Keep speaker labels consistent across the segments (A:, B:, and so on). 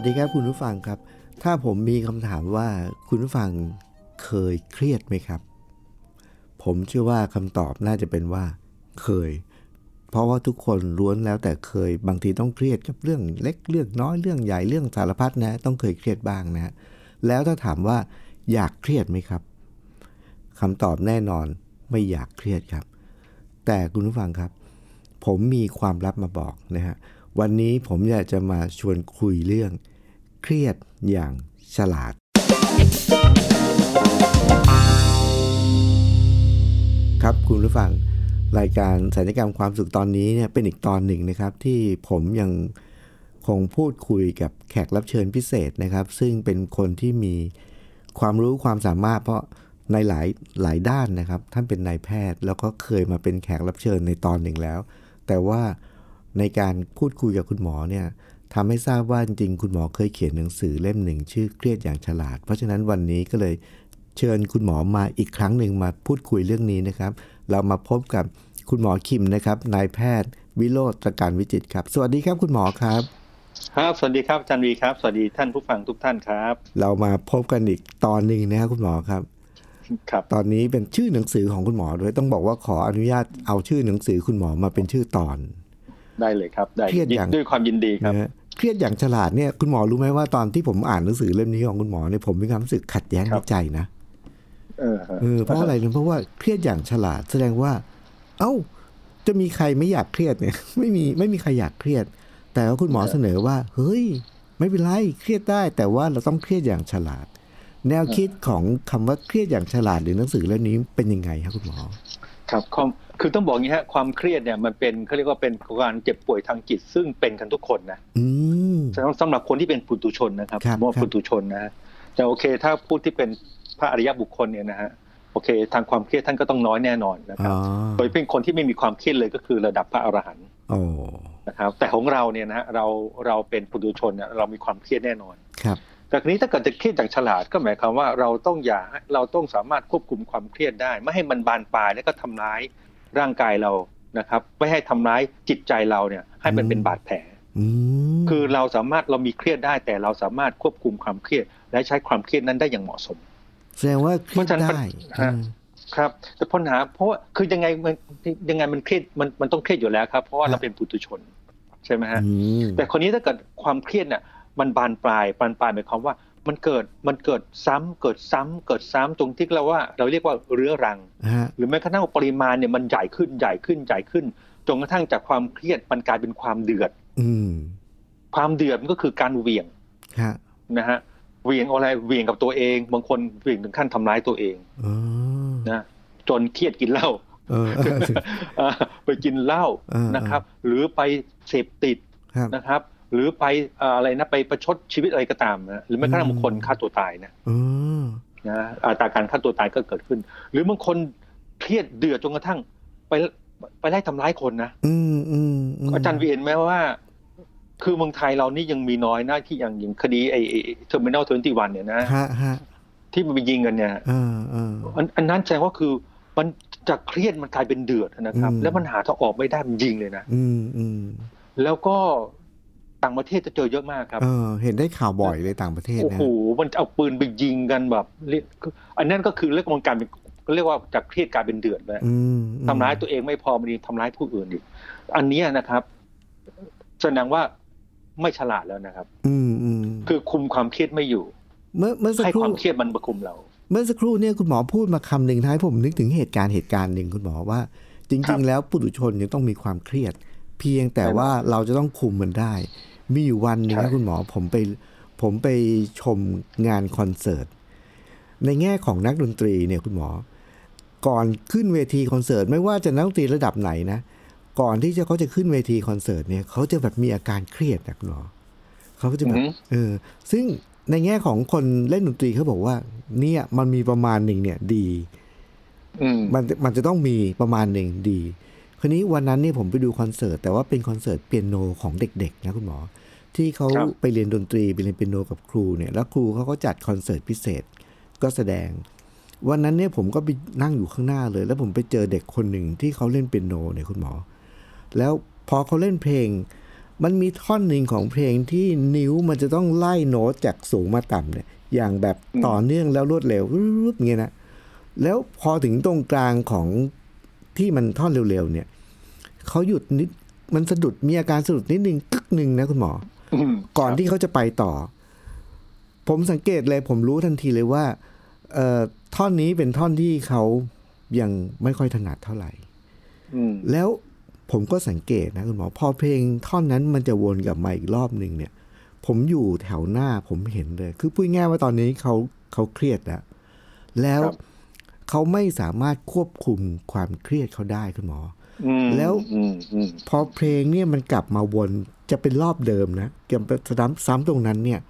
A: สวัสดีครับคุณผู้ฟังครับ ถ้าผมมีคำถามว่าคุณผู้ฟังเคยเครียดไหมครับ ผมเชื่อว่าคำตอบน่าจะเป็นว่า เคย เพราะว่าทุกคนล้วนแล้วแต่เคย บางทีต้องเครียดกับเรื่องเล็กเรื่องน้อยเรื่องใหญ่เรื่องสารพัดนะ ต้องเคยเครียดบ้างนะ แล้วถ้าถามว่าอยากเครียดไหมครับคำตอบแน่นอนไม่อยากเครียดครับ แต่คุณผู้ฟังครับ ผมมีความลับมาบอกนะฮะวันนี้ผมอยากจะมาชวนคุยเรื่อง เครียดอย่างฉลาด ครับคุณผู้ฟังรายการสัญญกรรมความสุขตอนนี้เนี่ยเป็นอีกตอนหนึ่งนะครับ ที่ผมยังคงพูดคุยกับแขกรับเชิญพิเศษนะครับ ซึ่งเป็นคนที่มีความรู้ความสามารถ เพราะในหลายหลายด้านนะครับ ท่านเป็นนายแพทย์ แล้วก็เคยมาเป็นแขกรับเชิญในตอนหนึ่งแล้ว แต่ว่าในการพูดคุยกับคุณหมอเนี่ย ทำให้ทราบว่าจริงๆคุณหมอเคยเขียนหนังสือเล่มหนึ่งชื่อเครียดอย่างฉลาด เพราะฉะนั้นวันนี้ก็เลยเชิญคุณหมอมาอีกครั้งหนึ่งมาพูดคุยเรื่องนี้นะครับ เรามาพบกับคุณหมอคิมนะครับนายแพทย์วิโรจน์ตรการวิจิตรครับ สวัสดีครับคุณหมอครับ
B: ครับสวัสดีครับอาจารย์วีครับ สวัสดีท่านผู้ฟังทุกท่านครับ
A: เรามาพบกันอีกตอนหนึ่งนะครับคุณหมอครับ
B: ครับ
A: ตอนนี้เป็นชื่อหนังสือของคุณหมอด้วยต้องบอกว่าขออนุญาตเอาชื่อหนังสือคุณหมอมาเป็นชื่อตอน
B: ได้เลยครับ ได้
A: เครียดอย่าง
B: ด้วยความยินดีครับ
A: นะฮะ เครียดอย่างฉลาดเนี่ยคุณหมอรู้ไหมว่าตอนที่ผมอ่านหนังสือเล่มนี้ของคุณหมอเนี่ยผมมีความรู้สึกขัดแย้ง
B: ครั
A: ใน
B: บ
A: ใจนะ
B: เออฮะ
A: เออเพราะอะไรเนี่ยเพราะว่าเครียดอย่างฉลาด แสดงว่า เอ้า จะมีใครไม่อยากเครียดเนี่ย ไม่มีไม่มีใครอยากเครียด แต่ว่าคุณหมอเสนอว่า เฮ้ย ไม่เป็นไรเครียดได้ แต่ว่าเราต้องเครียดอย่างฉลาด แนวคิดของคำว่าเครียดอย่างฉลาดหรือหนังสือเล่มนี้เป็นยังไงครับคุณหมอ
B: ครับ ความคือต้องบอกอย่างนี้ฮะความเครียดเนี่ยมันเป็นเขาเรียกว่าเป็นการเจ็บป่วยทางจิต ซึ่งเป็นกันทุกคนนะ
A: อืม
B: สำหรับสำหรับคนที่เป็นปุถุชนนะครับ
A: ครับ
B: ผมว่า
A: ครับ
B: ปุถุชนนะฮะแต่โอเค ถ้าพูดที่เป็นพระอริยบุคคลเนี่ยนะฮะโอเค ทางความเครียดท่านก็ต้องน้อยแน่นอนนะครับ
A: อ๋อ
B: โดยเป็นคนที่ไม่มีความเครียดเลยก็คือระดับพระอรหันต์
A: โอ้
B: นะครับแต่ของเราเนี่ยนะฮะเราเราเป็นปุถุชนเนี่ยเรามีความเครียดแน่นอน
A: ครับ
B: แต่ทีนี้ถ้าเกิดจะเครียดอย่างฉลาดก็หมายความว่าเราต้องอย่าเราต้องสามารถควบคุมความเครียดได้ ไม่ให้มันบานปลายแล้วก็ทำร้าย ร่างกายเรานะครับ ไม่ให้ทำร้ายจิตใจเราเนี่ย ให้มันเป็นบาดแผล
A: อืม
B: คือเราสามารถเรามีเครียดได้ แต่เราสามารถควบคุมความเครียด และใช้ความเครียดนั้นได้อย่างเหมาะสม
A: แสดงว่าเครียด
B: เพราะฉะนั้น
A: ได้
B: ฮะ
A: อืม
B: ครับ แต่ปัญหาเพราะว่าคือยังไงมันยังไงมันเครียดมันมันต้องเครียดอยู่แล้วครับ เพราะว่าเราเป็นปุถุชน ใช่ไหมฮะ
A: อืม
B: แต่คนนี้ถ้าเกิดความเครียดเนี่ยมันบานปลายบานปลายหมายความว่า มันเกิดมันเกิดซ้ำเกิดซ้ำเกิดซ้ำตรงที่เราว่าเราเรียกว่าเรื้อรัง
A: ฮะ
B: หรือแม้กระทั่งปริมาณเนี่ยมันใหญ่ขึ้นใหญ่ขึ้นใหญ่ขึ้นจนกระทั่งจากความเครียดมันกลายเป็นความเดือด
A: อืม
B: ความเดือดมันก็คือการเหวี่ยง
A: ฮะ
B: นะฮะเหวี่ยงอะไรเหวี่ยงกับตัวเอง บางคนเหวี่ยงถึงขั้นทำร้ายตัวเอง
A: อ๋อ
B: นะจนเครียดกินเหล้า
A: เออเออ
B: เออไปกินเหล้า
A: เออ
B: นะครับ หรือไปเสพติด
A: ครับ
B: นะครับ หรือไปเอ่ออะไรนะไปประชดชีวิตอะไรก็ตามนะหรือแม้กระทั่ง
A: อืม
B: บางคนฆ่าตัวตายนะ
A: อ๋อ
B: นะอัตราการฆ่าตัวตายก็เกิดขึ้น หรือบางคนเครียดเดือดจนกระทั่งไปไปไล่ทำร้ายคนนะ
A: อืมอืมม
B: อาจารย์วีเห็นไหมว่า คือเมืองไทยเรานี่ยังมีน้อยนะที่อย่างอย่างคดีไอ้ Terminal Twenty-One เนี่ยนะ
A: ฮะฮะ
B: ที่มันไปยิงกันเนี่ย
A: เออเออ
B: อันอันนั้นแสดงว่าคือมันจากเครียดมันกลายเป็นเดือดนะครับ
A: อืม
B: แล้วมันหาทางออกไม่ได้มันยิงเลยนะ
A: อืมอืม
B: แล้วก็ ต่างประเทศจะเจอเยอะมากครับ
A: เออ เห็นได้ข่าวบ่อยเลยต่างประเทศ
B: โอ้
A: นะ
B: โหมันเอาปืนไปยิงกันแบบเรียกคืออันนั้นก็คือเรียกว่าการเป็นเรียกว่าจากเครียดกลายเป็นเดือดเลย
A: อืม
B: ทำร้ายตัวเองไม่พอมันยังทำร้ายผู้อื่นอีกอันเนี้ยนะครับแสดงว่าไม่ฉลาดแล้วนะครับ
A: อืมอืม
B: คือคุมความเครียดไม่อยู่
A: เมื่อเมื่อสัก
B: ให้
A: ครู่
B: ความเครียดมันประคุมเรา
A: เมื่อสักครู่เนี่ยคุณหมอพูดมาคำหนึ่งท้ายผมนึกถึงเหตุการณ์เหตุการณ์หนึ่งคุณหมอว่าจ
B: ครั
A: ริง
B: บ
A: ๆแล้วผู้ถุชนยังต้องมีความเครียด เพียงแต่ว่าเราจะต้องคุมมันได้ มีอยู่วันหนึ่ง
B: ใช่
A: นะคุณหมอผมไปผมไปชมงานคอนเสิร์ต ในแง่ของนักดนตรีเนี่ยคุณหมอ ก่อนขึ้นเวทีคอนเสิร์ตไม่ว่าจะนักดนตรีระดับไหนนะ ก่อนที่จะเขาจะขึ้นเวทีคอนเสิร์ตเนี่ยเขาจะแบบมีอาการเครียดนะคุณหมอเขาก็จะแบบ
B: อือฮึ
A: เออซึ่งในแง่ของคนเล่นดนตรีเขาบอกว่า เนี่ยมันมีประมาณหนึ่งเนี่ยดี
B: อืม
A: มันมันจะต้องมีประมาณหนึ่งดี คราวนี้วันนั้นเนี่ยผมไปดูคอนเสิร์ตแต่ว่าเป็นคอนเสิร์ตเปียโนของเด็กๆนะคุณหมอ ที่เขา
B: ครับ
A: ไปเรียนดนตรีไปเรียนเปียโนกับครูเนี่ยแล้วครูเขาก็จัดคอนเสิร์ตพิเศษก็แสดง วันนั้นเนี่ยผมก็ไปนั่งอยู่ข้างหน้าเลย แล้วผมไปเจอเด็กคนหนึ่งที่เขาเล่นเปียโนเนี่ยคุณหมอ แล้วพอเขาเล่นเพลง มันมีท่อนหนึ่งของเพลงที่นิ้วมันจะต้องไล่โน้ตจากสูงมาต่ำเนี่ยอย่างแบบต่อเนื่องแล้วรวดเร็วรึบๆเงี้ยนะแล้วพอถึงตรงกลางของ ที่มันท่อนเร็วๆเนี่ยเขาหยุดนิดมันสะดุดมีอาการสะดุดนิดนึงกึกหนึ่งนะคุณหมอ
B: อืม
A: ก่อนที่เขาจะไปต่อ ผมสังเกตเลยผมรู้ทันทีเลยว่าเอ่อท่อนนี้เป็นท่อนที่เขายังไม่ค่อยถนัดเท่าไหร่
B: อืม
A: แล้วผมก็สังเกตนะคุณหมอพอเพลงท่อนนั้นมันจะวนกลับมาอีกรอบหนึ่งเนี่ย ผมอยู่แถวหน้าผมเห็นเลย คือพูดง่ายๆว่าตอนนี้เขาเขาเครียดแล้วแล้ว
B: ครับ
A: เขาไม่สามารถควบคุมความเครียดเขาได้คุณหมอ
B: อืม
A: แล้ว
B: อืมอืม
A: พอเพลงเนี่ยมันกลับมาวนจะเป็นรอบเดิมนะเกี่ยวกับซ้ำซ้ำตรงนั้นเนี่ย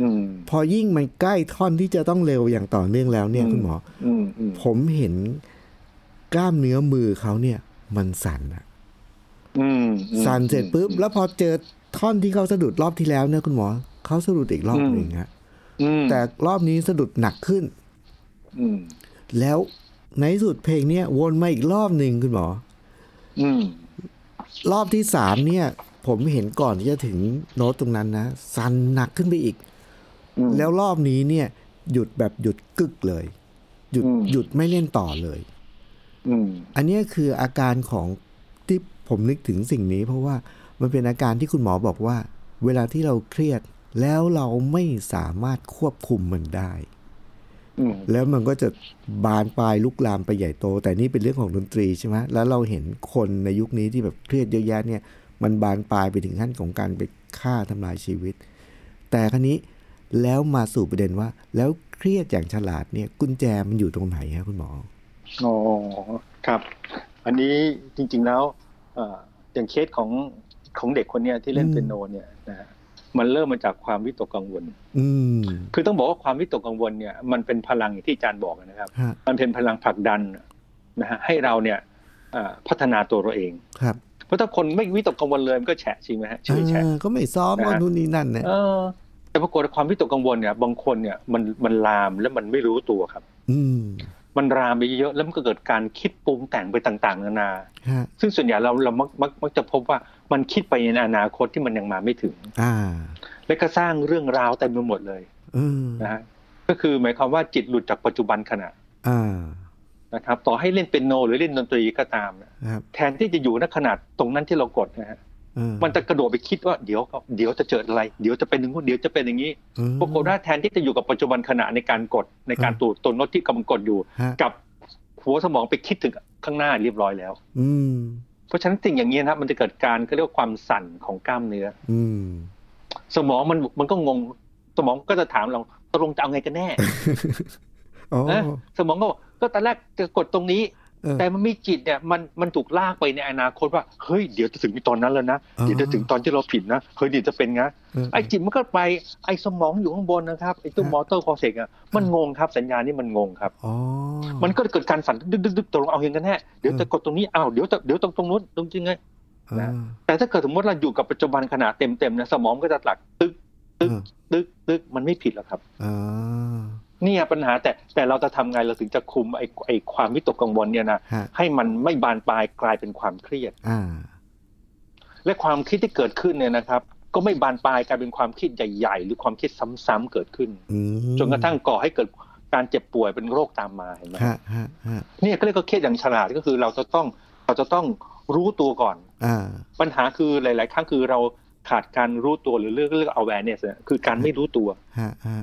B: อืม
A: พอยิ่งมันใกล้ท่อนที่จะต้องเร็วอย่างต่อเนื่องแล้วเนี่ยคุณหมอ
B: อืมอืม
A: ผมเห็นกล้ามเนื้อมือเขาเนี่ย มันสั่นอะ
B: อืมอืม
A: สั่นเสร็จปุ๊บ แล้วพอเจอท่อนที่เขาสะดุดรอบที่แล้วเนี่ยคุณหมอเขาสะดุดอีกรอบหนึ่งฮะ
B: อืม
A: แต่รอบนี้สะดุดหนักขึ้น
B: อืม
A: แล้วในที่สุดเพลงเนี่ยวนมาอีกรอบหนึ่งคุณหมอ
B: อืม
A: รอบที่สามเนี่ย ผมเห็นก่อนที่จะถึงโน้ตตรงนั้นนะสั่นหนักขึ้นไปอีก
B: อืม
A: แล้วรอบนี้เนี่ย หยุดแบบหยุดกึกเลย หยุด
B: อืม
A: หยุดไม่เล่นต่อเลย
B: อืม
A: อันเนี้ยคืออาการของที่ผมนึกถึงสิ่งนี้ เพราะว่ามันเป็นอาการที่คุณหมอบอกว่า เวลาที่เราเครียดแล้วเราไม่สามารถควบคุมมันได้
B: อืม
A: แล้วมันก็จะบานปลายลุกลามไปใหญ่โต แต่นี่เป็นเรื่องของดนตรีใช่ไหมแล้วเราเห็นคนในยุคนี้ที่แบบเครียดเยอะแยะเนี่ย มันบานปลายไปถึงขั้นของการไปฆ่าทำลายชีวิต แต่ครั้นี้แล้วมาสู่ประเด็นว่า แล้วเครียดอย่างฉลาดเนี่ย กุญแจมันอยู่ตรงไหนฮะคุณหมอ
B: อ๋อครับ อันนี้จริงๆแล้วเอ่ออย่างเคสของของเด็กคนเนี้ยที่เล่น
A: อืม
B: เปียโนเนี่ยนะฮะ มันเริ่มมาจากความวิตกกังวล
A: อืม
B: คือต้องบอกว่าความวิตกกังวลเนี่ยมันเป็นพลังอย่างที่อาจารย์บอกนะครับ
A: ฮะ
B: มันเป็นพลังผลักดันนะฮะให้เราเนี่ยเอ่อพัฒนาตัวเราเอง
A: ครับ
B: เพราะถ้าคนไม่วิตกกังวลเลยมันก็แฉะจริงไหมฮะชื่อแฉะ
A: เออก็ไม่ซ้อม
B: นะฮะ
A: ว่านู่นนี่นั่นเนี่ย
B: เออแต่ปรากฏว่าความวิตกกังวลเนี่ย บางคนเนี่ยมันมันลามแล้วมันไม่รู้ตัวครับ
A: อื ม
B: มันรามไปเยอะแล้วมันก็เกิดการคิดปรุงแต่งไปต่างๆ นานา
A: ฮะ
B: ซึ่งส่วนใหญ่เราเรามักมักมักจะพบว่ามันคิดไปในอนาคตที่มันยังมาไม่ถึง
A: อ่า
B: และก็สร้างเรื่องราวเต็มไปหมดเลย
A: เออ
B: นะฮะก็คือหมายความว่าจิตหลุดจากปัจจุบันขณะ
A: อ่า
B: นะครับ ต่อให้เล่นเป็นโน หรือเล่นดนตรีก็ตามนะ
A: ครับ
B: แทนที่จะอยู่ณขนาดตรงนั้นที่เรากดนะฮะ
A: เออ
B: มันจะกระโดดไปคิดว่าเดี๋ยวเดี๋ยวจะเจออะไร เดี๋ยวจะเป็นอย่างนู้นเดี๋ยวจะเป็นอย่างนี้
A: เออ
B: ปรากฏว่าแทนที่จะอยู่กับปัจจุบันขณะในการกดในการ
A: อืม
B: ตูดตัวโน้ตที่กำลังกดอยู่
A: ฮะ
B: กับหัวสมองไปคิดถึงข้างหน้าเรียบร้อยแล้ว
A: อืม
B: เพราะฉะนั้นสิ่งอย่างนี้นะครับมันจะเกิดการเขาเรียกว่าความสั่นของกล้ามเนื้อ
A: อืม
B: สมองมันมันก็งง สมองก็จะถามเราตกลงจะเอาไงกันแน่
A: อ๋อ
B: นะสมองก็บอกก็ตอนแรกจะกดตรงนี้
A: เออ
B: แต่มันมีจิตเนี่ยมันมันถูกลากไปในอนาคตว่าเฮ้ยเดี๋ยวจะถึงตอนนั้นแล้วนะ
A: อ๋อ
B: เดี๋ยวจะถึงตอนที่เราผิดนะเฮ้ยเดี๋ยวจะเป็นนะ
A: เออ
B: ไอ้จิตมันก็ไปไอ้สมองอยู่ข้างบนนะครับไอ้ตัว
A: ฮะ
B: motor cortex อะมันงงครับสัญญาณนี่มันงงครับ
A: อ๋อ
B: มันก็เกิดการสั่นดึกดึกดึกตกลงเอายังกันแน่เดี๋ยวจะกดตรงนี้อ้าวเดี๋ยวจะเดี๋ยวตรงตรงนู้นตรงจริงไง
A: อ่า
B: แต่ถ้าเกิดสมมติเราอยู่กับปัจจุบันขณะเต็มเต็มๆนะสมองก็จะหลักตึกตึก
A: เออ
B: ตึกตึกมันไม่ผิดหรอกครับ
A: อ่า
B: เนี่ยปัญหาแต่แต่เราจะทำไงเราถึงจะคุมไอ้ไอ้ความวิตกกังวลเนี่ยนะ
A: ฮะ
B: ให้มันไม่บานปลายกลายเป็นความเครียด
A: อ่า
B: และความคิดที่เกิดขึ้นเนี่ยนะครับ ก็ไม่บานปลายกลายเป็นความคิดใหญ่ ๆ หรือความคิดซ้ำๆเกิดขึ้น
A: อืม
B: จนกระทั่งก่อให้เกิดการเจ็บป่วยเป็นโรคตามมาเห็นไหม
A: ฮะฮะฮะ
B: เนี่ยก็เรียกว่าเครียดอย่างฉลาดก็คือเราจะต้องเราจะต้องรู้ตัวก่อน
A: อ่า
B: ปัญหาคือหลาย ๆ ครั้งคือเราขาดการรู้ตัวหรือเรื่องเรื่อง awareness เนี่ยคือการไม่รู้ตัว
A: ฮะฮะ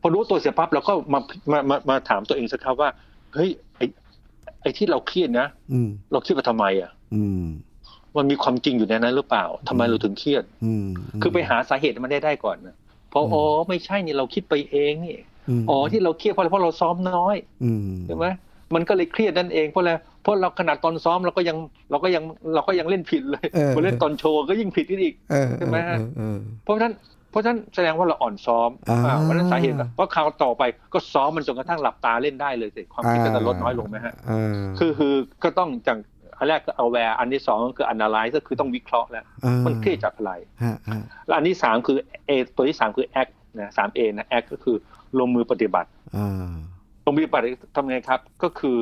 B: พอรู้ตัวเสร็จปั๊บเราก็มามามามาถามตัวเองสักครับว่า เฮ้ยไอ้ไอ้ที่เราเครียดนะ
A: อืม
B: เราเครียดมาทำไมอะ
A: อืม
B: มันมีความจริงอยู่ในนั้นหรือเปล่าทำไมเราถึงเครียด
A: อืม
B: คือไปหาสาเหตุมันได้ได้ก่อนนะเพราะ
A: อืม
B: อ๋อไม่ใช่นี่เราคิดไปเองนี่
A: ม
B: อ๋อที่เราเครียดเพราะอะไรเพราะเราซ้อมน้อย
A: อืม
B: ใช่ไหมมันก็เลยเครียดนั่นเองเพราะอะไรเพราะเราขนาดตอนซ้อมเราก็ยังเราก็ยังเราก็ยังเล่นผิดเลย
A: เออ
B: มาเล่นตอนโชว์ก็ยิ่งผิดอีก
A: เออ
B: ใช่ไหมฮะ
A: เออเออ
B: เพราะฉะนั้น เพราะฉะนั้นแสดงว่าเราอ่อนซ้อม
A: อ่า
B: อ่าเพราะฉะนั้นสาเหตุก็เพราะคราวต่อไปก็ซ้อมมันจนกระทั่งหลับตาเล่นได้เลยสิความคิดก็จะลดน้อยลงไหมฮะ
A: อ่า
B: คือคือก็ต้องจากอันแรกก็ aware อันที่สองก็คือ analyze ก็คือต้องวิเคราะห์แล้ว
A: อ่า
B: มันเครียดจากอะไร
A: ฮะฮะ
B: และอันที่สามคือ A ตัวที่สามคือ act นะสาม A นะ act ก็คือลงมือปฏิบัติ
A: อ่า
B: ลงมือปฏิบัติทำไงครับ ก็คือ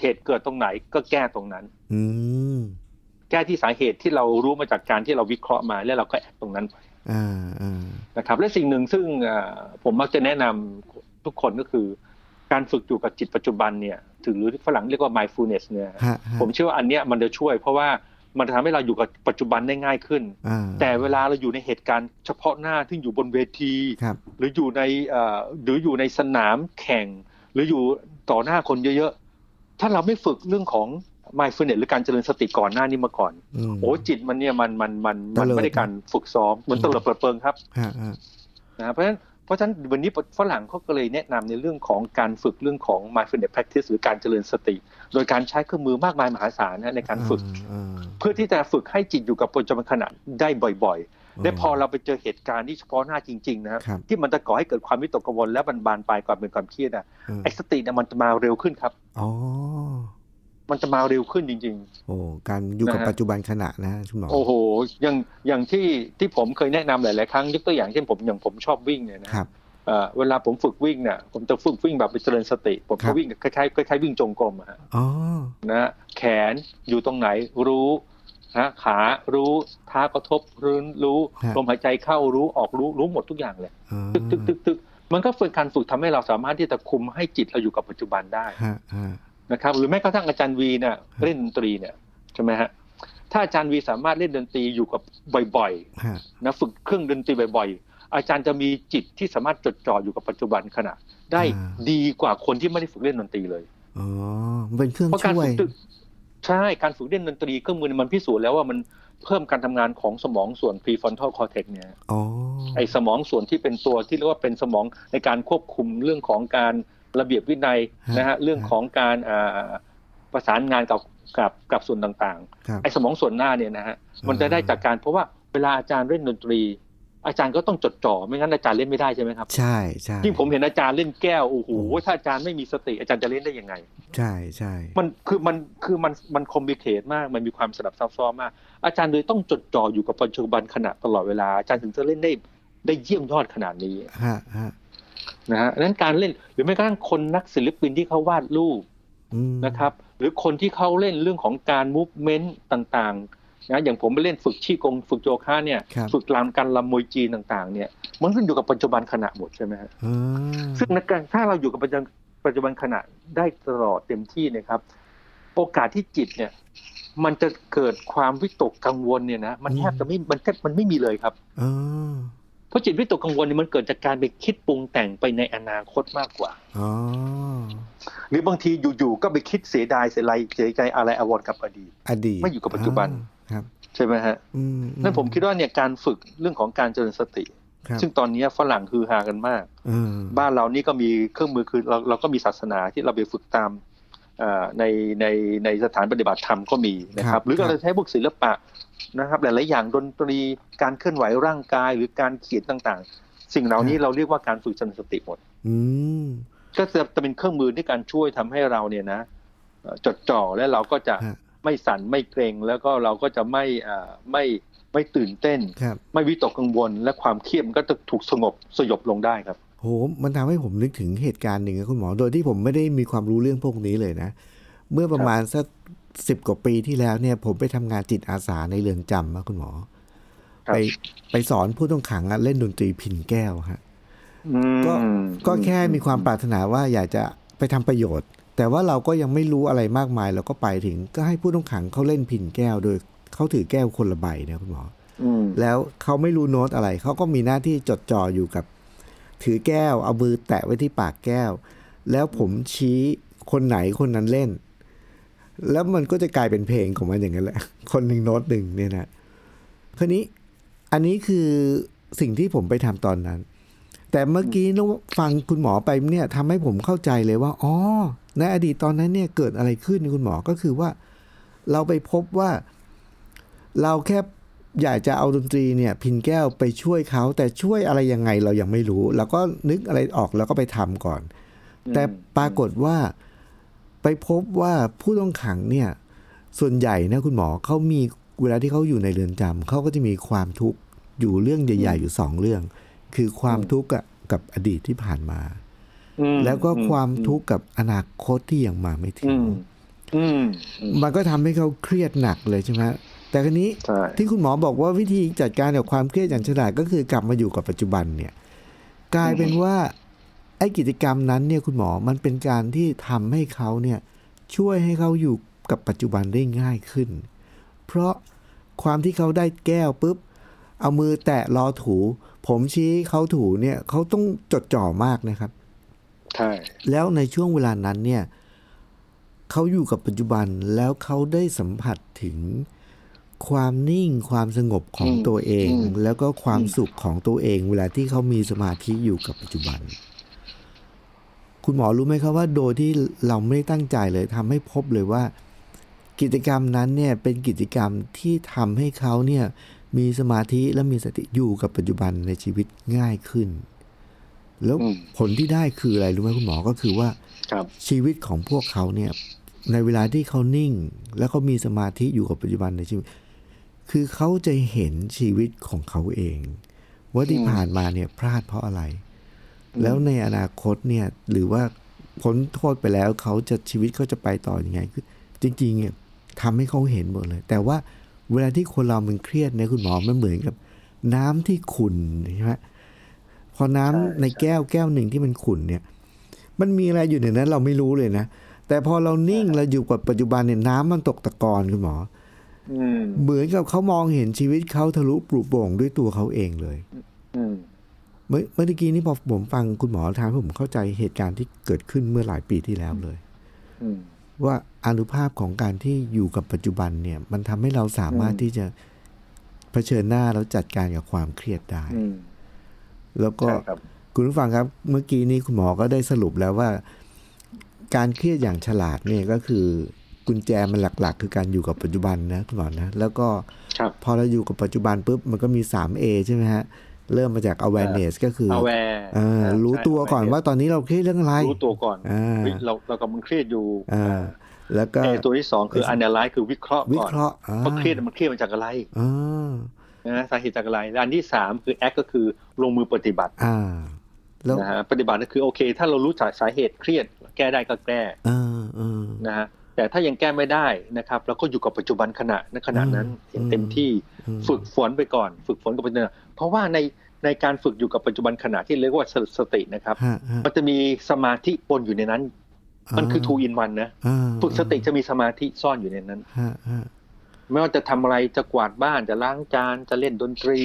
B: เหตุเกิดตรงไหนก็แก้ตรงนั้น
A: อืม
B: แก้ที่สาเหตุที่เรารู้มาจากการที่เราวิเคราะห์มาแล้วเราก็แอคตรงนั้นไป
A: อ่าอ่า
B: นะครับและสิ่งหนึ่งซึ่งเอ่อผมมักจะแนะนำทุกคนก็คือ การฝึกอยู่กับจิตปัจจุบันเนี่ยถึงหรือที่ฝรั่งเรียกว่า mindfulness เนี่ย
A: ฮะฮะ
B: ผมเชื่อว่าอันเนี้ยมันจะช่วย เพราะว่ามันจะทำให้เราอยู่กับปัจจุบันได้ง่ายขึ้น
A: อ่า
B: แต่เวลาเราอยู่ในเหตุการณ์เฉพาะหน้าที่อยู่บนเวที
A: ครับ
B: หรืออยู่ในเอ่อหรืออยู่ในสนามแข่ง หรืออยู่ต่อหน้าคนเยอะๆ ถ้าเราไม่ฝึกเรื่องของ mindfulness หรือการเจริญสติก่อนหน้านี้มาก่อน
A: อืม
B: โอ้จิตมันเนี่ยมันมันมันมัน
A: เตลิด
B: ไม่ได้การฝึกซ้อมเหมือน
A: อืม
B: เตลิดเปิดเปิงครับ
A: ฮะฮะ
B: นะเพราะฉะนั้นเพราะฉะนั้นวันนี้ฝรั่งเขาก็เลยแนะนำในเรื่องของการฝึกเรื่องของ mindfulness practice หรือการเจริญสติ โดยการใช้เครื่องมือมากมายมหาศาลนะในการฝึก
A: อ่า
B: เพื่อที่จะฝึกให้จิตอยู่กับปัจจุบันขณะได้บ่อย
A: อืม
B: ๆและพอเราไปเจอเหตุการณ์ที่เฉพาะหน้าจริงๆนะครับ
A: ครับ
B: ที่มันจะก่อให้เกิดความวิตกกังวลและบันบานปลายความเป็นความเครียดอะ
A: อืม
B: ไอ้สติเนี่ยมันจะมาเร็วขึ้นครับ
A: อ๋อ
B: มันจะมาเร็วขึ้นจริง
A: โอ้การอยู่กับ
B: นะฮะ
A: ปัจจุบันขณะนะคุณหมอ
B: ๆโอ้โหอย่างอย่างที่ที่ผมเคยแนะนำหลาย ๆ ครั้งยกตัวอย่างเช่นผมอย่างผมชอบวิ่งเนี่ยนะ ครับ เอ่อเวลาผมฝึกวิ่งเนี่ยผมจะฝึกวิ่งแบบไปเจริญสติ ผม
A: ครั
B: จะ
A: บ
B: วิ่งคล้ายๆคล้ายๆวิ่งจงกรมอะฮะ
A: อ๋อ
B: นะฮะแขนอยู่ตรงไหนรู้นะขารู้เท้ากระทบพื้นรู้
A: ฮะ
B: ลมหายใจเข้ารู้ออกรู้รู้หมดทุกอย่างเลย
A: อ๋อ
B: ตึกตึกตึกตึกมันก็เป็นการฝึกทำให้เราสามารถที่จะคุมให้จิตเราอยู่กับปัจจุบันได้
A: ฮะฮะ
B: นะครับ หรือแม้กระทั่งอาจารย์วีเนี่ยเล่นดนตรีเนี่ยใช่ไหมฮะถ้าอาจารย์วีสามารถเล่นดนตรีอยู่กับบ่อย
A: ฮะ
B: ๆนะฝึกเครื่องดนตรีบ่อยๆ อาจารย์จะมีจิตที่สามารถจดจ่ออยู่กับปัจจุบันขณะ ได้ดีกว่าคนที่ไม่ได้ฝึกเล่นดนตรีเลย
A: อ๋อมันเป็นเครื่อง
B: เพราะการ
A: ช่วย
B: ฝึกใช่การฝึกเล่นดนตรีเครื่องมือมันพิสูจน์แล้วว่ามันเพิ่มการทำงานของสมองส่วน prefrontal cortex เนี่ย
A: อ๋อ
B: ไอสมองส่วนที่เป็นตัวที่เรียกว่าเป็นสมองในการควบคุมเรื่องของการ ระเบียบวินัยนะฮะเรื่องของการอ่าประสานงานกับกับกับส่วนต่าง
A: ครับ
B: ๆไอสมองส่วนหน้าเนี่ยนะฮะมันจะได้จากการเพราะว่าเวลาอาจารย์เล่นดนตรี อาจารย์ก็ต้องจดจ่อไม่งั้นอาจารย์เล่นไม่ได้ใช่ไหมครับ
A: ใช่ใช่
B: ยิ่งผมเห็นอาจารย์เล่นแล้วโอ้โหถ้าอาจารย์ไม่มีสติอาจารย์จะเล่นได้ยังไง
A: ใช่ใช่
B: มันคือมันคือมันมัน complicate มากมันมีความสลับซับซ้อนมาก อาจารย์เลยต้องจดจ่ออยู่กับปัจจุบันขณะตลอดเวลาอาจารย์ถึงจะเล่นได้ได้เยี่ยมยอดขนาดนี้
A: ฮะฮะ
B: นะฮะดังนั้นการเล่นหรือแม้กระทั่งคนนักศิลปินที่เขาวาดรูป
A: อืม
B: นะครับ หรือคนที่เขาเล่นเรื่องของการมูฟเมนต์ต่างๆนะอย่างผมไปเล่นฝึกชีกงฝึกโยคะเนี่ย
A: ครับ
B: ฝึกลามการลำมวยจีนต่าง ๆ เนี่ยมันขึ้นอยู่กับปัจจุบันขณะหมดใช่ไหมฮะ
A: อ่า
B: ซึ่งในการถ้าเราอยู่กับปัจจุบันปัจจุบันขณะได้ตลอดเต็มที่เนะครับ โอกาสที่จิตเนี่ย มันจะเกิดความวิตกกังวลเนี่ยนะมันแทบจะไม่มันแทบมันไม่มีเลยครับ
A: อ๋อ
B: เพราะจิตวิตกกังวลเนี่ยมันเกิดจากการไปคิดปรุงแต่งไปในอนาคตมากกว่า
A: อ๋อ
B: หรือบางทีอยู่ๆก็ไปคิดเสียดายเสียไรเสียใจอะไรอาวรณ์กับอดีต
A: อดีต
B: ไม่อยู่กับปัจจุบัน
A: อ่าครับ
B: ใช่ไหมฮะ
A: อืม
B: นั่นผมคิดว่าเนี่ยการฝึกเรื่องของการเจริญสติ
A: ครับ
B: ซึ่งตอนนี้ฝรั่งฮือฮากันมาก
A: อืม
B: บ้านเรานี่ก็มีเครื่องมือคือเราเราก็มีศาสนาที่เราไปฝึกตามเอ่อ ในในในสถานปฏิบัติธรรมก็มีนะครับ หรือเราใช้พวกศิลปะนะครับหลายๆอย่างดนตรีการเคลื่อนไหวร่างกายหรือการเขียนต่างๆ สิ่งเหล่านี้เราเรียกว่าการฝึกเจริญสติหมด
A: อืม
B: ก็จะจะเป็นเครื่องมือในการช่วยทำให้เราเนี่ยนะเอ่อจดจ่อและเราก็จะ
A: ฮะ
B: ไม่สั่นไม่เกรงแล้วก็เราก็จะไม่อ่าไม่ไม่ตื่นเต้น
A: ครับ
B: ไม่วิตกกังวล และความเครียดมันก็จะถูกสงบสยบลงได้ครับ
A: โหมันทำให้ผมนึกถึงเหตุการณ์หนึ่งนะคุณหมอ โดยที่ผมไม่ได้มีความรู้เรื่องพวกนี้เลยนะ เมื่อประมาณสักสิบกว่าปีที่แล้วเนี่ย ผมไปทำงานจิตอาสาในเรือนจำนะคุณหมอ
B: ครับ
A: ไปไปสอนผู้ต้องขังอะเล่นดนตรีพินแก้วฮะ
B: อืม
A: ก็ก็แค่มีความปรารถนาว่าอยากจะไปทำประโยชน์ แต่ว่าเราก็ยังไม่รู้อะไรมากมายเราก็ไปถึง ก็ให้ผู้ต้องขังเขาเล่นพินแก้ว โดยเขาถือแก้วคนละใบนะคุณหมอ
B: อืม
A: แล้วเขาไม่รู้โน้ตอะไรเขาก็มีหน้าที่จดจ่ออยู่กับ ถือแก้ว เอามือแตะไว้ที่ปากแก้ว แล้วผมชี้คนไหนคนนั้นเล่น แล้วมันก็จะกลายเป็นเพลงของมันอย่างนั้นแหละ คนหนึ่งโน้ตหนึ่งเนี่ยนะคราวนี้อันนี้คือสิ่งที่ผมไปทำตอนนั้น แต่เมื่อกี้นกฟังคุณหมอไปเนี่ยทำให้ผมเข้าใจเลยว่าอ๋อในอดีตตอนนั้นเนี่ยเกิดอะไรขึ้นคุณหมอก็คือว่า เราไปพบว่า เราแค่ อยากจะเอาดนตรีเนี่ยพินแก้วไปช่วยเขาแต่ช่วยอะไรยังไงเรายังไม่รู้เราก็นึกอะไรออกแล้วก็ไปทำก่อน แต่ปรากฏว่าไปพบว่าผู้ต้องขังเนี่ยส่วนใหญ่นะคุณหมอเขามีเวลาที่เขาอยู่ในเรือนจำเขาก็จะมีความทุกข์อยู่เรื่องใหญ่ ๆ อยู่สองเรื่อง คือความทุกข์กับอดีตที่ผ่านมา
B: อืม
A: แล้วก็ความทุกข์กับอนาคตที่ยังมาไม่ถึ
B: อื
A: ง
B: มอืมอืม
A: มันก็ทำให้เขาเครียดหนักเลยใช่ไหม แต่คราวนี้
B: ใช่
A: ที่คุณหมอบอกว่าวิธีจัดการกับความเครียดอย่างฉลาดก็คือกลับมาอยู่กับปัจจุบันเนี่ย กลายเป็นว่าไอ้กิจกรรมนั้นเนี่ยคุณหมอมันเป็นการที่ทำให้เขาเนี่ยช่วยให้เขาอยู่กับปัจจุบันได้ง่ายขึ้น เพราะความที่เขาได้แก้วปุ๊บ เอามือแตะรอถู ผมชี้เขาถูเนี่ยเขาต้องจดจ่อมากนะครับ
B: ใช่
A: แล้วในช่วงเวลานั้นเนี่ยเขาอยู่กับปัจจุบันแล้วเขาได้สัมผัสถึง ความนิ่งความสงบของตัวเอง แล้วก็ความสุขของตัวเอง เวลาที่เขามีสมาธิอยู่กับปัจจุบัน คุณหมอรู้ไหมครับว่าโดยที่เราไม่ได้ตั้งใจเลยทำให้พบเลยว่า กิจกรรมนั้นเนี่ยเป็นกิจกรรมที่ทำให้เขาเนี่ยมีสมาธิและมีสติอยู่กับปัจจุบันในชีวิตง่ายขึ้น แล้ว
B: อืม
A: ผลที่ได้คืออะไรรู้ไหมคุณหมอก็คือว่า
B: ครับ
A: ชีวิตของพวกเขาเนี่ยในเวลาที่เขานิ่ง แล้วเขามีสมาธิอยู่กับปัจจุบันในชีวิต คือเขาจะเห็นชีวิตของเขาเอง ว่าที่
B: อืม
A: ผ่านมาเนี่ยพลาดเพราะอะไร แล้วในอนาคตเนี่ยหรือว่าพ้นโทษไปแล้วเขาจะชีวิตเขาจะไปต่ออยังไงคือจริงๆเนี่ยทำให้เขาเห็นหมดเลย แต่ว่าเวลาที่คนเรามันเครียดเนี่ยคุณหมอมันเหมือนกับ น้ำที่ขุ่นใช่ไหมพอน้ำ
B: ใช่
A: ในแก้วแก้วหนึ่งที่มันขุ่นเนี่ย มันมีอะไรอยู่ในนั้นเราไม่รู้เลยนะแต่พอเรานิ่งเราอยู่กับปัจจุบันเนี่ยน้ำมันตกตะกอนคุณหมอ
B: อืม
A: เหมือนกับเขามองเห็นชีวิตเขาทะลุปลุกโปร่งด้วยตัวเขาเองเลย
B: อืม
A: เมื่อเมื่อกี้นี้พอผมฟังคุณหมอทางผมเข้าใจเหตุการณ์ที่เกิดขึ้นเมื่อหลายปีที่แล้วเลย
B: อืม
A: ว่าอานุภาพของการที่อยู่กับปัจจุบันเนี่ย มันทำให้เราสามารถ
B: อืม
A: ที่จะเผชิญหน้าแล้วจัดการกับความเครียดได้
B: อืม
A: แล้วก็
B: ใช่ครับ
A: คุณผู้ฟังครับ เมื่อกี้นี้คุณหมอก็ได้สรุปแล้วว่า การเครียดอย่างฉลาดเนี่ยก็คือ กุญแจมันหลัก ๆ คือการอยู่กับปัจจุบันนะคุณหมอนะแล้วก็
B: ครับ
A: พอเราอยู่กับปัจจุบันปุ๊บมันก็มี 3A ใช่ไหมฮะเริ่มมาจาก awareness ก็คือ
B: เอาแว
A: เออรู้ตัวก่อนว่าตอนนี้เราเครียดเรื่องอะไร
B: รู้ตัวก่อน
A: อ่า
B: เฮ้ยเราเรากำลังเครียดอยู่
A: อ่าแล้วก็
B: เอตัวที่สองคือ analyze คือวิเคราะห์
A: วิ
B: ก่อน
A: เคราะห์อ่า
B: ว่าเครียดมันเครียดมาจากอะไร
A: อ่า
B: นะสาเหตุจากอะไรและอันที่สามคือ act ก็คือลงมือปฏิบัติ
A: อ่าแล้ว
B: นะฮะปฏิบัติก็คือโอเค ถ้าเรารู้จักสาเหตุเครียด แก้ได้ก็แก้
A: อ่าอ่า
B: นะฮะ แต่ถ้ายังแก้ไม่ได้นะครับเราก็อยู่กับปัจจุบันขณะในขณะนั้น
A: อืม
B: อย่างเต็มที่
A: อืม
B: ฝึกฝนไปก่อน ฝึกฝนกับปัจจุบันเพราะว่าในในการฝึกอยู่กับปัจจุบันขณะที่เรียกว่าสตินะครับ
A: ฮะฮะ
B: มันจะมีสมาธิปนอยู่ในนั้น มันคือ two in one นะ
A: อ่า
B: ฝึกสติจะมีสมาธิซ่อนอยู่ในนั้น
A: ฮะฮะ
B: ไม่ว่าจะทำอะไรจะกวาดบ้านจะล้างจานจะเล่นดนตรี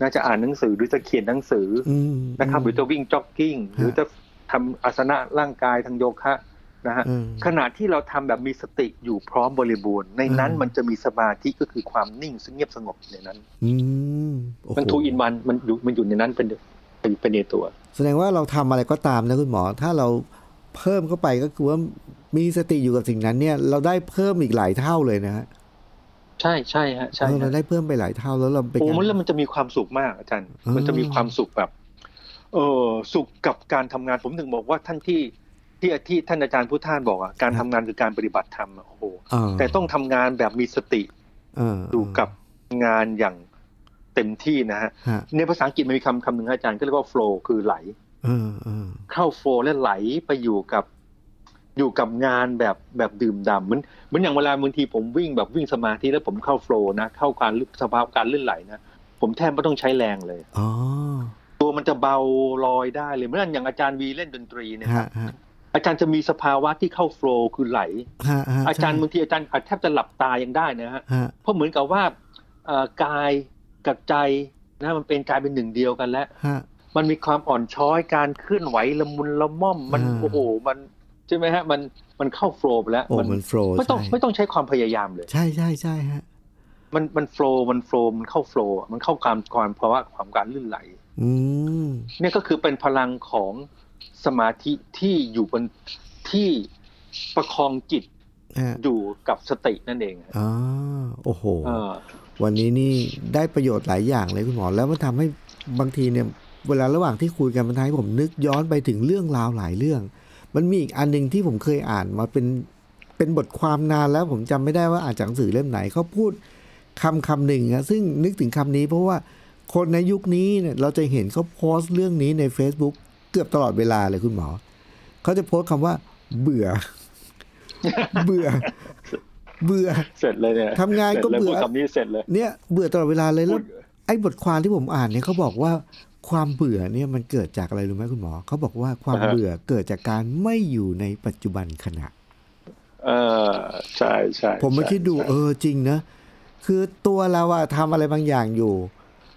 B: นะจะอ่านหนังสือหรือจะเขียนหนังสือ
A: อืม
B: อนะครับ หรือจะวิ่งจ็อกกิ้ง หรือจะทำอาสนะร่างกายทางโยคะ นะฮะ
A: อืม
B: ขณะที่เราทำแบบมีสติอยู่พร้อมบริบูรณ์ ในนั้น
A: อืม
B: มันจะมีสมาธิก็คือความนิ่งซึ่งเงียบสงบอยู่ในนั้น
A: อืมโอ้โห
B: มันทูอินวันมันอยู่มันอยู่ในนั้นเป็นเป็นเป็นในตัว
A: แสดงว่าเราทำอะไรก็ตามนะคุณหมอ ถ้าเราเพิ่มเข้าไปก็คือว่ามีสติอยู่กับสิ่งนั้นเนี่ย เราได้เพิ่มอีกหลายเท่าเลยนะฮะ
B: ใช่ใช่ฮะใช่
A: เออเรา
B: ฮะ
A: ได้เพิ่มไปหลายเท่าแล้วเราไปน
B: โอ้
A: การ
B: มันแล้วมันจะมีความสุขมากอาจารย์
A: อืม
B: มันจะมีความสุขแบบ เออสุขกับการทำงานผมถึงบอกว่าท่านที่ ที่ที่ท่านอาจารย์พุทธานบอกอะการทำงานคือการปฏิบัติธรรมอะโอ้โห
A: อ่า
B: แต่ต้องทำงานแบบมีสติ
A: อ่า
B: อยู่กับงานอย่างเต็มที่นะฮะ
A: ฮะ
B: ในภาษาอังกฤษมันมีคำคำหนึ่งฮะอาจารย์ก็เรียกว่า flow คือไหล
A: เออเออ
B: เข้าโฟลและไหลไปอยู่กับอยู่กับงานแบบแบบดื่มด่ำเหมือนเหมือนอย่างเวลาบางทีผมวิ่งแบบวิ่งสมาธิแล้วผมเข้าโฟลนะเข้าการลึกสภาพการลื่นไหลนะผมแทบไม่ต้องใช้แรงเลย
A: อ๋อ
B: ตัวมันจะเบาลอยได้เลยเหมื่อนอย่างอาจารย์วีเล่นดนตรีเนยครั
A: ฮะ
B: บ
A: ฮะ
B: อาจารย์จะมีสภาวะที่เข้าโฟลคือไหล
A: ฮะฮะ
B: อาจารย์
A: ใช่
B: บางทีอาจารย์อาจแทบจะหลับตายังได้นะฮะ
A: ฮะ
B: เพราะเหมือนกับว่าเอ่อกายกับใจนะมันเป็นกลายเป็นหนึ่งเดียวกันแล้ว
A: ฮะ
B: มันมีความอ่อนช้อยการเคลื่อนไหวละมุนละม่อมมัน
A: อ่า
B: โอ้โหมันใช่ไหมฮะมันมันเข้าโฟล์ไปแล้ว
A: โอ้มันโฟล์
B: ไม่ต้อง
A: ใช่
B: ไม่ต้องใช้ความพยายามเลย
A: ใช่ใช่ใช่ฮะ
B: มันมันโฟล์มันโฟล์มันเข้าโฟล์มันเข้าความความภาวะความการลื่นไหล
A: อืม
B: เนี่ยก็คือเป็นพลังของ สมาธิที่อยู่บนที่ประคองจิต
A: ฮะ
B: อยู่กับสตินั่นเอง
A: อ๋อโอ้โห
B: เออ
A: วันนี้นี่ได้ประโยชน์หลายอย่างเลยคุณหมอ แล้วมันทำให้บางทีเนี่ยเวลาระหว่างที่คุยกันมันทำให้ผมนึกย้อนไปถึงเรื่องราวหลายเรื่อง มันมีอีกอันหนึ่งที่ผมเคยอ่านมาเป็นเป็นบทความนานแล้วผมจำไม่ได้ว่าอ่านจากหนังสือเล่มไหนเขาพูดคำคำหนึ่งอะซึ่งนึกถึงคำนี้เพราะว่าคนในยุคนี้เนี่ยเราจะเห็นเขาโพสต์เรื่องนี้ใน Facebook เกือบตลอดเวลาเลยคุณหมอ เขาจะโพสต์คำว่า เบื่อ เบื่อ เบื่อ
B: เสร็จเลยเนี่ย
A: ทำงานก็
B: สร็จลย
A: เบื่อ
B: พูดคำนี้เสร็จเลย
A: เนี่ยเบื่อตลอดเวลาเลยแล้ว
B: พูด
A: ไอ้บทความที่ผมอ่านเนี่ยเขาบอกว่าความเบื่อเนี่ยมันเกิดจากอะไรรู้ไหมคุณหมอเขาบอกว่าความเบื่อเกิดจากการไม่อยู่ในปัจจุบันขณะ
B: เออใช่ใช่
A: ผมมา
B: ใช่
A: คิดดู
B: ใช่
A: เออจริงนะคือตัวเราอะทำอะไรบางอย่างอยู่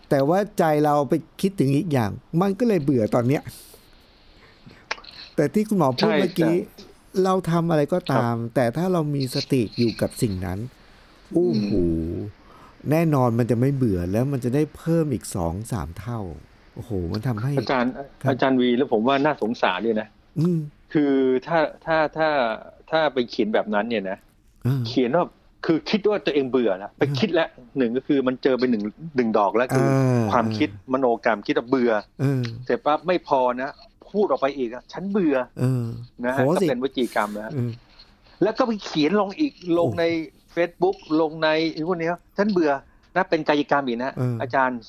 A: แต่ว่าใจเราไปคิดถึงอีกอย่าง มันก็เลยเบื่อตอนเนี้ย แต่ที่คุณหมอพูดเมื่อกี้ เราทำอะไรก็ตาม แต่ถ้าเรามีสติอยู่กับสิ่งนั้นโอ้โหแน่นอนมันจะไม่เบื่อแล้วมันจะได้เพิ่มอีกสองสามเท่าโอ้โหมันทำให้
B: อาจารย์
A: ครับ
B: อาจารย์วีแล้วผมว่าน่าสงสารเนี่ยนะ
A: อืม
B: คือถ้าถ้าถ้าถ้าไปเขียนแบบนั้นเนี่ยนะ
A: อ่า
B: เขียนว่าคือคิดว่าตัวเองเบื่อแล้วไปคิดแล้วหนึ่งก็คือมันเจอไปหนึ่งหนึ่งดอกแล้วคืออาความคิดมโนกรรมคิดว่าเบื่อ
A: เออ
B: เสร็จปั๊บไม่พอนะ พูดออกไปอีกอะฉันเบื่อ
A: เออ
B: นะ
A: โห
B: ฮะก็
A: คือ
B: เป็นวจีกรรมนะฮะ
A: เออ
B: แล้วก็ไปเขียนลงอีกลงใน Facebook ลงในไอ้พวกเนี้ยฉันเบื่อนะเป็นกายกรรมอีกนะ
A: เอออ
B: อาจารย์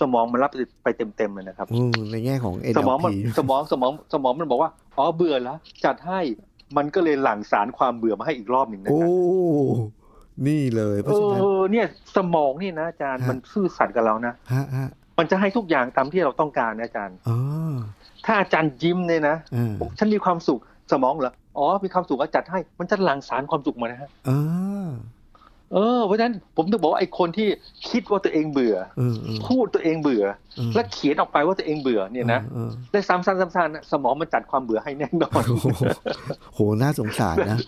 B: สมองมันรับไปเต็มๆเลยนะครับ
A: โอ้ในแง่ของ NLP
B: สมองมันสมองสมองสมองมันบอกว่าอ๋อเบื่อแล้วจัดให้มันก็เลยหลั่งสารความเบื่อมาให้อีกรอบหนึ่งนะ
A: โอ้
B: ครับ
A: นี่เลยเพ
B: เอ
A: ราะฉะนั้น
B: อเนี่ยสมองนี่นะอาจารย์
A: ฮะ
B: มันซื่อสัตย์กับเรานะ
A: ฮะฮะ
B: มันจะให้ทุกอย่างตามที่เราต้องการนะอาจารย์
A: อ๋อ
B: ถ้าอาจารย์ยิ้มเนี่ยนะ
A: อ่า
B: บอกฉันมีความสุขสมองเหรออ๋อมีความสุขก็จัดให้ มันจะหลั่งสารความสุขมานะฮะ
A: อ่า
B: เออเพราะฉะนั้นผมต้องบอกว่าไอ้คนที่คิดว่าตัวเองเบื่อ
A: เออเออ
B: พูดตัวเองเบื่อ
A: เออ
B: และเขียนออกไปว่าตัวเองเบื่อเนี่ยนะ
A: เออ
B: ได้ซ้ำๆซ้ำๆนะสมองมันจัดความเบื่อให้แน่นอน
A: โอ้โหโหน่าสงสารนะ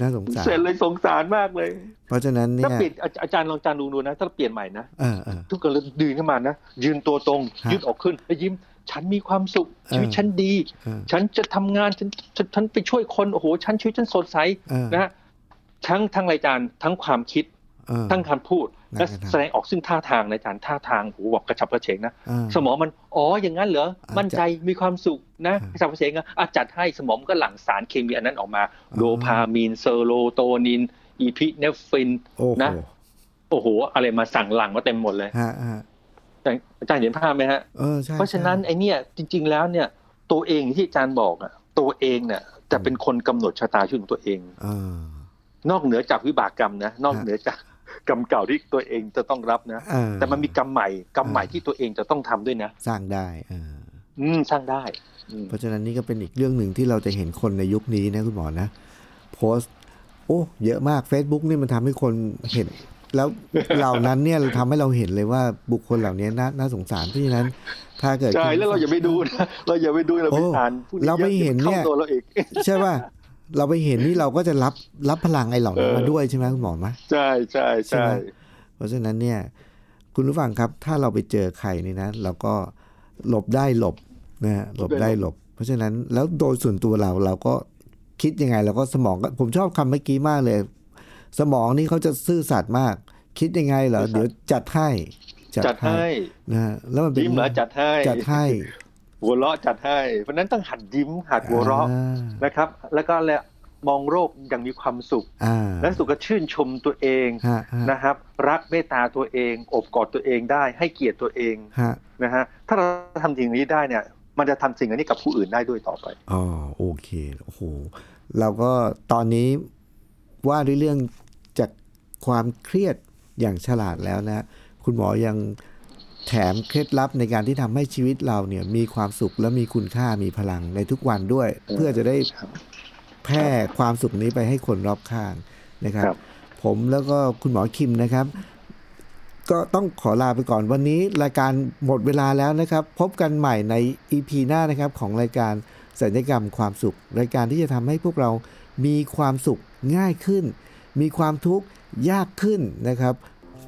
A: น่าสงสาร
B: เสร็จเลยสงสารมากเลย
A: เพราะฉะนั้นเนี่
B: ถ้ายเปลี่ยนอาอาจารย์ลองอาจารย์ดูดูนะ ถ้าเปลี่ยนใหม่นะ
A: เออเออ
B: ทุกคนเลยดืนขึ้นมานะยืนตัวตรง
A: ฮะ
B: ยืดออกขึ้นแล้วยิ้ม ฉันมีความสุข
A: เออ
B: ชีวิตฉันดี
A: เออ
B: ฉันจะทำงานฉันฉันฉันไปช่วยคนโอ้โหฉันชีวิตฉันสดใส
A: เออ
B: นะฮะทั้งทั้งรายการทั้งความคิด
A: เออ
B: ทั้งคำพูด
A: นั่น
B: และ
A: ไงนะ
B: แสดงออกซึ่งท่าทางในการท่าทางโอ้โหบอกกระฉับกระเฉงนะ
A: เออ
B: สมองมันอ๋ออย่างนั้นเหรอ
A: อ่า
B: มั่นใจมีความสุขนะ
A: อ่า
B: ประสาทประเสงอะอะจัดให้สมองก็หลั่งสารเคมีอันนั้นออกมา
A: อ่า
B: dopamine serotonin epinephrine โอ้
A: โห
B: นะโอ้โหอะไรมาสั่งหลั่งมาเต็มหมดเลย
A: ฮะฮะ
B: แต่ อาจารย์เห็นภาพไหมฮะ
A: เออใช่
B: เพราะฉะนั้น
A: ใช่
B: ไอเนี่ยจริง ๆ แล้วเนี่ยตัวเองที่อาจารย์บอกอะตัวเองเนี่ยจะเป็นคนกำหนดชะตาชีวิตของตัวเอง
A: เออ
B: นอกเหนือจากวิบากกรรมนะนอก
A: ฮะ
B: เหนือจากกรรมเก่าที่ตัวเองจะต้องรับนะ
A: เออ
B: แต่มันมีกรรมใหม่กรรมใหม่ที่ตัวเองจะต้องทำด้วยนะ
A: สร้างได้เออ
B: อืมสร้างได้อืม
A: เพราะฉะนั้นนี่ก็เป็นอีกเรื่องหนึ่งที่เราจะเห็นคนในยุคนี้นะคุณหมอนะโพสต์โอ้ เยอะมาก Facebook นี่มันทำให้คนเห็น แล้วเหล่านั้นเนี่ยทำให้เราเห็นเลยว่าบุคคลเหล่านี้น่าน่าสงสารเพราะฉะนั้น ถ้าเกิด
B: ใช่
A: คุณ
B: แล้วเราอย่าไปดูนะเราอย่าไปดูเราไป
A: โอ้
B: อ่านพวก
A: เราไม่เห็นเนี่ย
B: ข้าตัวเราอีก
A: ใช่ป่ะเราไปเห็นนี่เราก็จะรับรับพลังไอ้เหล่านั้น
B: เออ
A: มาด้วยใช่ไหมคุณหมอมะ
B: ใช่ใช่
A: ใช่
B: ใช่
A: ไหมเพราะฉะนั้นเนี่ย คุณผู้ฟังครับ ถ้าเราไปเจอใครนี่นะเราก็หลบได้หลบนะฮะหลบได้หลบ เพราะฉะนั้นแล้วโดยส่วนตัวเราเราก็คิดยังไงเราก็สมองก็ผมชอบคำเมื่อกี้มากเลย สมองนี่เขาจะซื่อสัตย์มาก คิดยังไงเหรอ เดี๋ยวจัดให้
B: จัดให้
A: นะฮะแล้วมันเป็น
B: ยิ้มเหรอจัดให้
A: จัดให้
B: หัวเราะจัดให้ เพราะฉะนั้นต้องหัดยิ้มหัดหัวเราะ
A: อ่า
B: นะครับ แล้วก็แลวมองโลกอย่างมีความสุข
A: อ่า
B: และสุขก็ชื่นชมตัวเอง
A: ฮะฮะ
B: นะครับ รักเมตตาตัวเอง อบกอดตัวเองได้ ให้เกียรติตัวเอง
A: ฮะ
B: นะฮะถ้าเราทำสิ่งนี้ได้เนี่ย มันจะทำสิ่งอันนี้กับผู้อื่นได้ด้วยต่อไป
A: อ๋อโอเคโอ้โหเราก็ตอนนี้ว่าด้วยเรื่องจาก ความเครียดอย่างฉลาดแล้วนะคุณหมอยังแถมเคล็ดลับในการที่ทำให้ชีวิตเราเนี่ยมีความสุขและมีคุณค่ามีพลังในทุกวันด้วย
B: อืม
A: เพื่อจะได้
B: ครับ
A: แพร่ความสุขนี้ไปให้คนรอบข้างนะครับ
B: ครับ
A: ผมแล้วก็คุณหมอคิมนะครับ ก็ต้องขอลาไปก่อนวันนี้ รายการหมดเวลาแล้วนะครับ พบกันใหม่ใน EP หน้านะครับของรายการสัญญกรรมความสุข รายการที่จะทำให้พวกเรามีความสุขง่ายขึ้น มีความทุกข์ ยากขึ้นนะครับ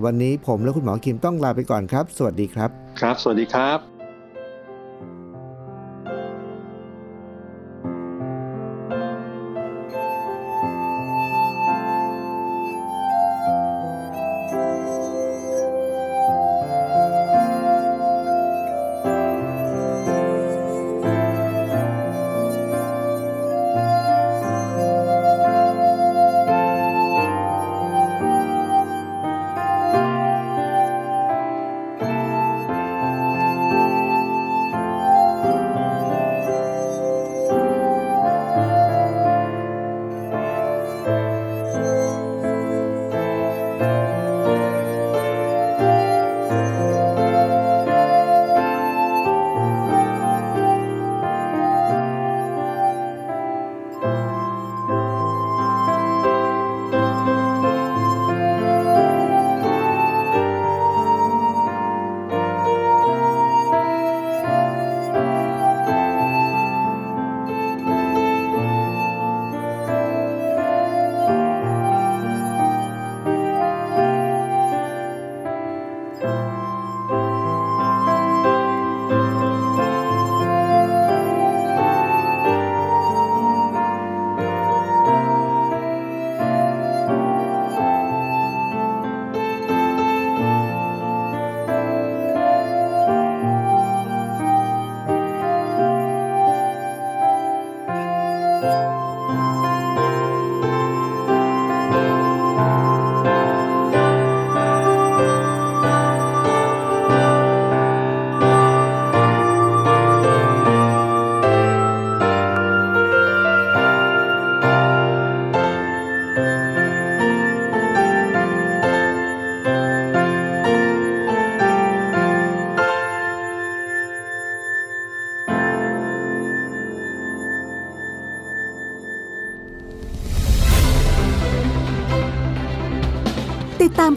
A: วันนี้ผมและคุณหมอคิมต้องลาไปก่อนครับ สวัสดีครับ
B: ครับ สวัสดีครับ